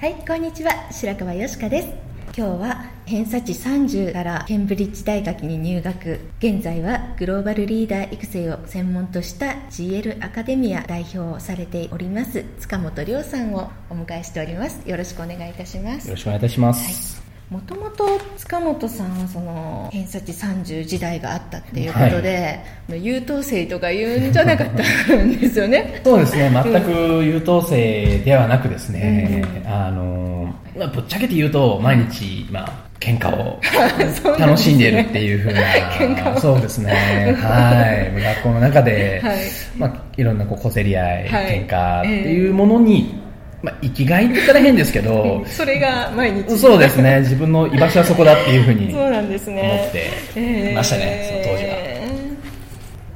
はい、こんにちは。白川よしかです。今日は偏差値30からケンブリッジ大学に入学。現在はグローバルリーダー育成を専門とした GL アカデミア代表をされております塚本亮さんをお迎えしております。よろしくお願いいたしますよ。ろしくお願いいたします。もともと塚本さんはその偏差値30時代があったっていうことで、優等生とか言うんじゃなかったんですよね。そうですね、全く優等生ではなくですね、あの、まあ、ぶっちゃけて言うと、毎日、まあ、喧嘩を 楽しんでいるっていうふうな、そうですね、はい、学校の中で、はい。まあ、いろんなこう小競り合い、はい。喧嘩っていうものに、まあ、生きがいって言ったら変ですけど、それが毎日。そうですね、自分の居場所はそこだっていうふうにそうなんですね。思ってましたね、その当時は。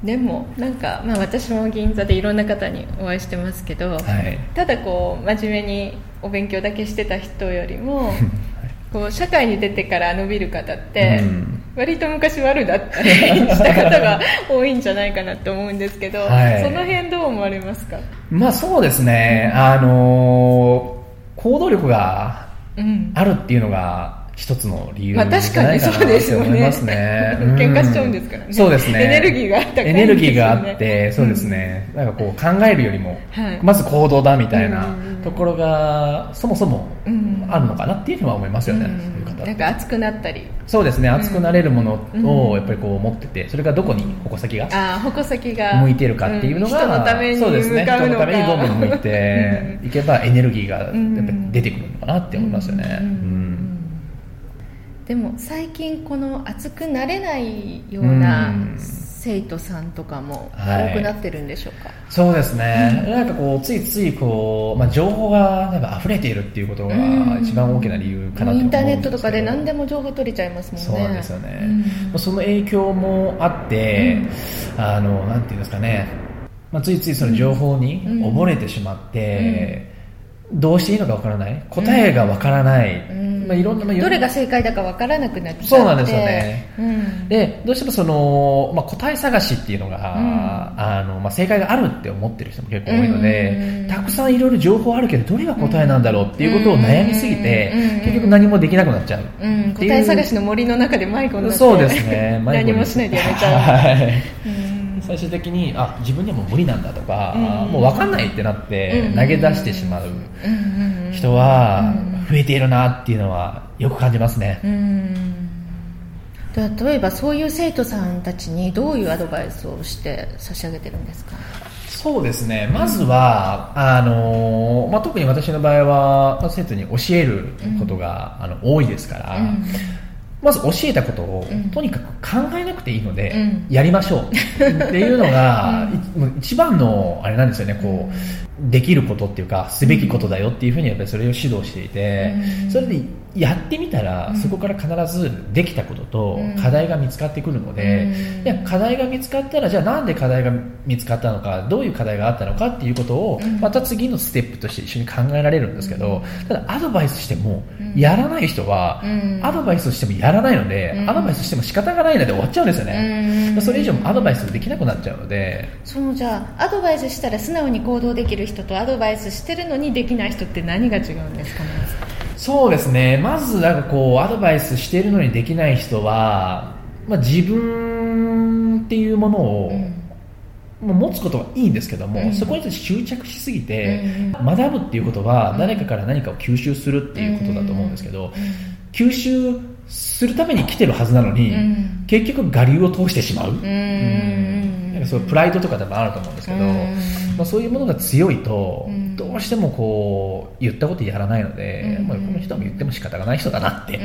でもなんか、まあ、私も銀座でいろんな方にお会いしてますけど、はいただこう真面目にお勉強だけしてた人よりも こう社会に出てから伸びる方って、うん割と昔悪だったりした方が多いんじゃないかなって思うんですけど、はい。その辺どう思われますか、まあそうですね、あのー行動力がうん、あるっていうのが一つの理由まあじゃ確かにないかなそうですよね。ますね。喧嘩しちゃうんですからね。そうですね。エネルギーがあったから。エネルギーがあって、ねそうですね。なんかこう考えるよりも、はい。まず行動だみたいなところが、そもそもうん。あるのかなっていうのは思いますよね。うん。そういう方なんか熱くなったり。そうですね。熱くなれるものうん。をやっぱりこう持ってて、それがどこに矛先がああ矛先が向いてるかっていうのが、ん人のためにそうですね。人のためにどんどん向いていけばエネルギーがやっぱうん。り出てくるのかなって思いますよね、うん。うんでも最近この熱くなれないようなうん。生徒さんとかもはい。多くなってるんでしょうか、そうですね、なんかこうついついこう、まあ、情報が溢れているっていうことが一番大きな理由かなとインターネットとかで何でも情報取れちゃいますもんね。そうなんですよね、うん。まあその影響もあって、あのなんていうんですかね、まあ、ついついその情報にうん。溺れてしまって、どうしていいのかわからない。答えがわからない、うん。まあ、いろんな、まあ、どれが正解だかわからなくなっちゃってそうなんですよね。うん。でどうしてもその、まあ、答え探しっていうのが、ん。あのまあ、正解があるって思ってる人も結構多いので、うん。たくさんいろいろ情報あるけどどれが答えなんだろうっていうことを悩みすぎて、うん。結局何もできなくなっちゃう。う答え探しの森の中で迷子になってそうですね。何もしないでやめちゃう、はい。うん最終的にあ自分にはもう無理なんだとか、うん。もう分かんないってなってうん。投げ出してしまううん。うん人はうん。増えているなっていうのはよく感じますね、うん。例えばそういう生徒さんたちにどういうアドバイスをして差し上げてるんですか？そうですね。まずは、あのまあ、特に私の場合は、まあ、生徒に教えることが、あの多いですから、うんまず教えたことを、うん。とにかく考えなくていいので、うん。やりましょう。っていうのが、う一番のあれなんですよねこうできることっていうかすべきことだよっていうふうにやっぱりそれを指導していて、うん。それでやってみたら、うん。そこから必ずできたこととうん課題が見つかってくるので、うん。で課題が見つかったらじゃあなんで課題が見つかったのかどういう課題があったのかっていうことを、うん。また次のステップとして一緒に考えられるんですけど、ただアドバイスしても、うん。やらない人は、うん。アドバイスしてもやらないので、うん。アドバイスしても仕方がないので終わっちゃうんですよね、うん。それ以上アドバイスできなくなっちゃうので。そのじゃあアドバイスしたら素直に行動できる人とアドバイスしてるのにできない人って何が違うんですかね？そうですね。まずなんかこうアドバイスしているのにできない人は、まあ、自分っていうものを、もう持つことはいいんですけども、うん、そこに執着しすぎて、うん、学ぶっていうことは誰かから何かを吸収するっていうことだと思うんですけど、吸収するために来てるはずなのに、結局我流を通してしまう、かそうプライドとかでもあると思うんですけど、まあ、そういうものが強いと、どうしてもこう言ったことやらないので、まあ、この人も言っても仕方がない人だなって、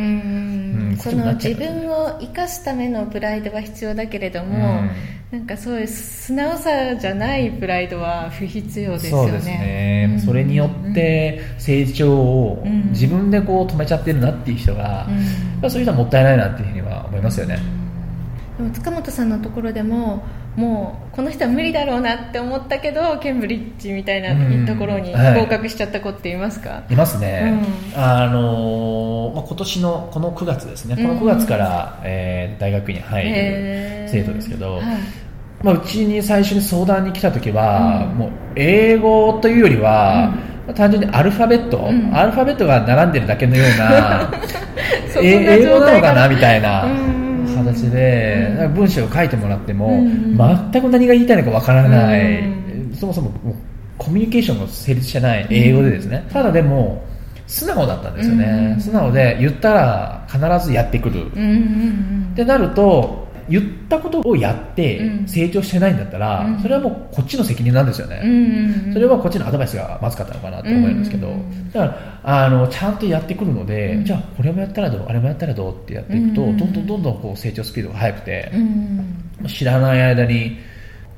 その自分を生かすためのプライドは必要だけれども、なんかそういう素直さじゃないプライドは不必要ですよね。そうですね、それによって成長を自分でこう止めちゃってるなっていう人が、そういう人はもったいないなっていうふうには思いますよね、でも塚本さんのところでももうこの人は無理だろうなって思ったけどケンブリッジみたいなところに合格しちゃった子っていますか、はい、いますね、うん、あのまあ、今年のこの9月ですね。この9月から、うん、えー、大学に入る生徒ですけど、はい。まあ、うちに最初に相談に来た時は、うん、もう英語というよりは、単純にアルファベット、アルファベットが並んでるだけのような 英語なのかな？みたいな。形で、うん、文章を書いてもらっても、うん、全く何が言いたいのかわからない、うん、そもそもコミュニケーションが成立してない英語でですね、ただでも素直だったんですよね、素直で言ったら必ずやってくる、ってなると言ったことをやって成長してないんだったら、それはもうこっちの責任なんですよね、それはこっちのアドバイスがまずかったのかなと思うんですけど、だからあのちゃんとやってくるので、じゃあこれもやったらどうあれもやったらどうってやっていくと、どんどんどんどんこう成長スピードが速くて、知らない間に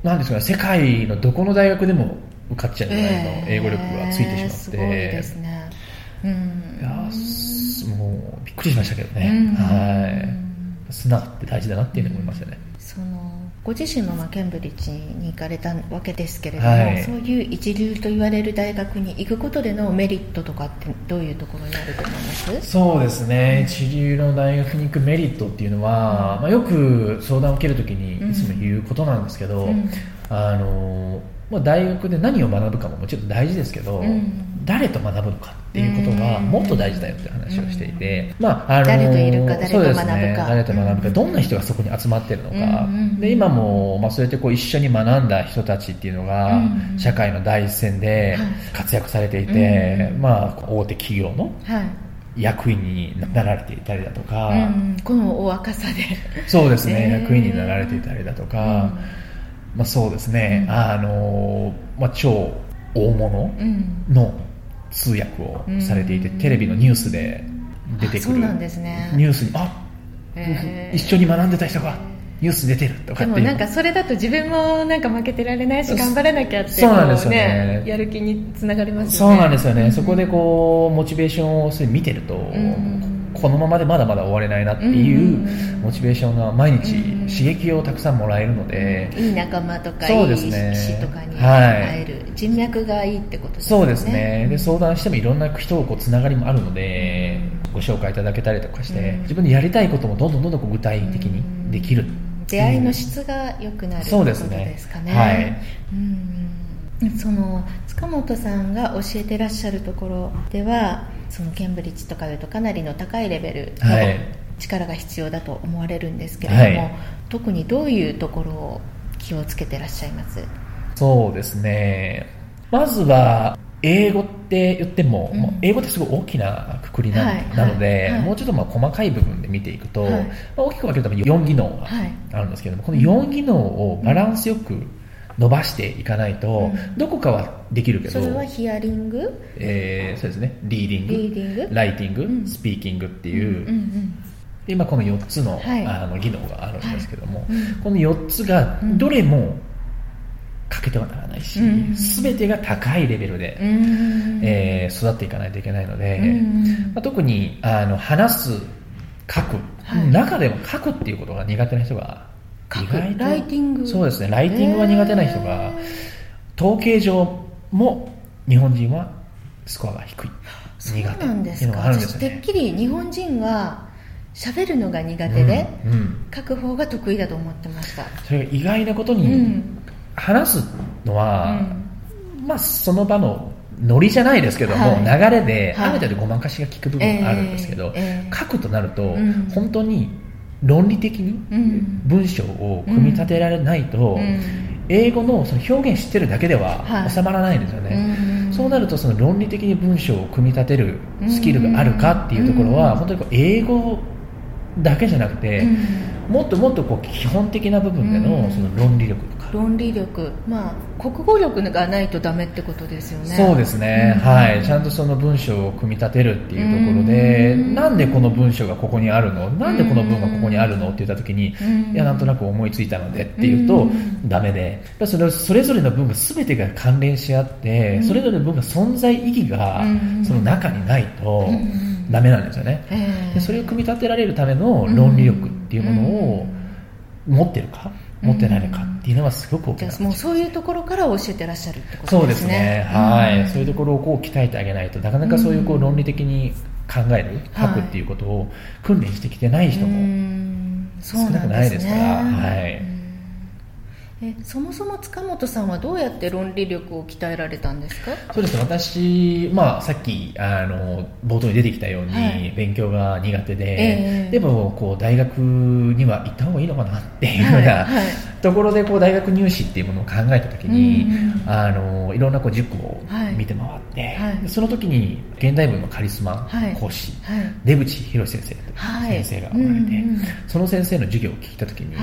なんですかね世界のどこの大学でも受かっちゃうぐらいの英語力がついてしまって、えー、すごいですね、うん、いやもうびっくりしましたけどね、はい素直って大事だなっていうふうに思いますよね。そのご自身もまあケンブリッジに行かれたわけですけれども、はい、そういう一流と言われる大学に行くことでのメリットとかってどういうところにあると思います？そうですね、一流の大学に行くメリットっていうのは、うん、まあ、よく相談を受けるときにいつも言うことなんですけど、うん、あのまあ、大学で何を学ぶかももちろん大事ですけど、うん、誰と学ぶのかっていうことがもっと大事だよって話をしていて、まああの誰といるか誰と学ぶか、ね、誰と学ぶか、どんな人がそこに集まってるのか、で今も、まあ、そうやってこう一緒に学んだ人たちっていうのが、社会の第一線で活躍されていて、まあ、大手企業の、役員になられていたりだとか、このお若さで。そうですね、役員になられていたりだとか、まあ、そうですね、うん、あのまあ、超大物の通訳をされていて、うん、テレビのニュースで出てくる、ね、ニュースにあ、えー、一緒に学んでた人がニュース出てるとかでもなんかそれだと自分もなんか負けてられないし頑張らなきゃってそうなんですよね。やる気につながりますよね。そうなんですよね、うん、そこでこうモチベーションを見てると、うんこのままでまだまだ終われないなっていうモチベーションが毎日刺激をたくさんもらえるので、いい仲間とかそうです、ね、いい士とかに会える、はい、人脈がいいってことですね。そうですね。で相談してもいろんな人をこうつながりもあるので、ご紹介いただけたりとかして、自分でやりたいこともどんどんどんどん具体的にできる、出会いの質が良くなる、そうですね。ですかね、はい、うん。その塚本さんが教えてらっしゃるところではそのケンブリッジとかいうとかなりの高いレベルの力が必要だと思われるんですけれども、はい、特にどういうところを気をつけてらっしゃいます？そうですね。まずは英語って言ってもうん、も英語ってすごい大きなくくりなはい、なので、はい、もうちょっとまあ細かい部分で見ていくと、まあ、大きく分けると4技能があるんですけども、この4技能をバランスよく、伸ばしていかないと、うん、どこかはできるけどそれはヒアリング、えー、そうですね。リーディングリーディング？ライティング、うん、スピーキングっていう、うんうんうん。今この4つのはい、あの技能があるんですけども、はい。この4つがどれも欠けてはならないし、うん、全てが高いレベルで、うん、えー、育っていかないといけないので、うん、まあ、特にあの話す書く、はい、中でも書くっていうことが苦手な人が意外と。ライティング。そうですね。ライティングが苦手な人が統計上も日本人はスコアが低い。苦手。なんですか、ね、てっきり日本人は喋るのが苦手で、うんうん、書く方が得意だと思ってました。それが意外なことに、うん、話すのは、まあその場のノリじゃないですけども、はい、流れで、ある程度ごまかしが効く部分があるんですけど、えーえー、書くとなると、本当に論理的に文章を組み立てられないと、英語のその表現知ってるだけでは収まらないんですよね、はい、そうなるとその論理的に文章を組み立てるスキルがあるかっていうところは本当にこう英語だけじゃなくて、もっともっとこう基本的な部分でのその論理力とか、論理力。まあ国語力がないとダメってことですよね。そうですね、うん、はい。ちゃんとその文章を組み立てるっていうところで、うん、なんでこの文章がここにあるの？なんでこの文がここにあるの？って言った時に、うん、いやなんとなく思いついたのでっていうとダメで。それそれぞれの文が全てが関連し合って、それぞれの文が存在意義がその中にないと、ダメなんですよね、でそれを組み立てられるための論理力っていうものを持ってるか、持ってないのかっていうのはすごく大きな、もうそういうところから教えてらっしゃるってことですね。そうですね。はい、そういうところをこう鍛えてあげないとなかなかそういうこう論理的に考える、書くっていうことを訓練してきてない人も少なくないですから、はいえそもそも塚本さんはどうやって論理力を鍛えられたんですか？そうです私、まあ、さっきあの冒頭に出てきたように、はい、勉強が苦手で、えー、でもこう大学には行った方がいいのかなっていうような、はいはい、ところでこう大学入試っていうものを考えた時に、うん、あのいろんなこう塾を見て回って、その時に現代文のカリスマ講師、出口博先生とい。う先生がおられて、うんうん、その先生の授業を聞いた時に、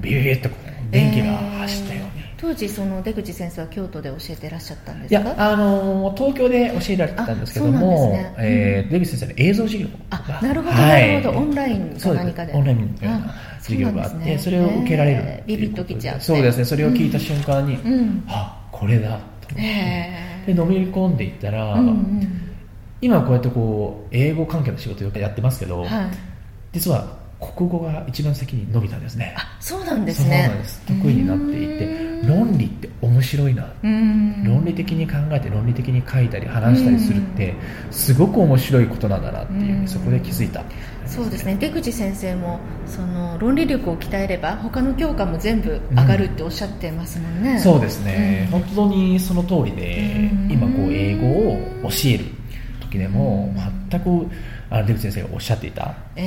ビビビッとこう電気が走ったように、えー、当時その出口先生は京都で教えてらっしゃったんですか？いやあの東京で教えられてたんですけども、ね。えー、出口先生の映像授業あなるほど、なるほど。オンラインか何かで。オンラインみたいな授業があって、それを受けられる、えー、ビビッときちゃうそうですね。それを聞いた瞬間に、うん、あこれだと思って、えー、で飲み込んでいったら、うんうん、今こうやってこう英語関係の仕事をやってますけど、はい、実は国語が一番先に伸びたんですね。あそうなんですね。得意になっていて論理って面白いな。論理的に考えて論理的に書いたり話したりするってすごく面白いことなんだなっていうそこで気づいた。そうですね。出口先生もその論理力を鍛えれば他の教科も全部上がるっておっしゃってますもんね、うん、そうですね、本当にその通りで今こう英語を教える時でも全くあ出口先生がおっしゃっていた、え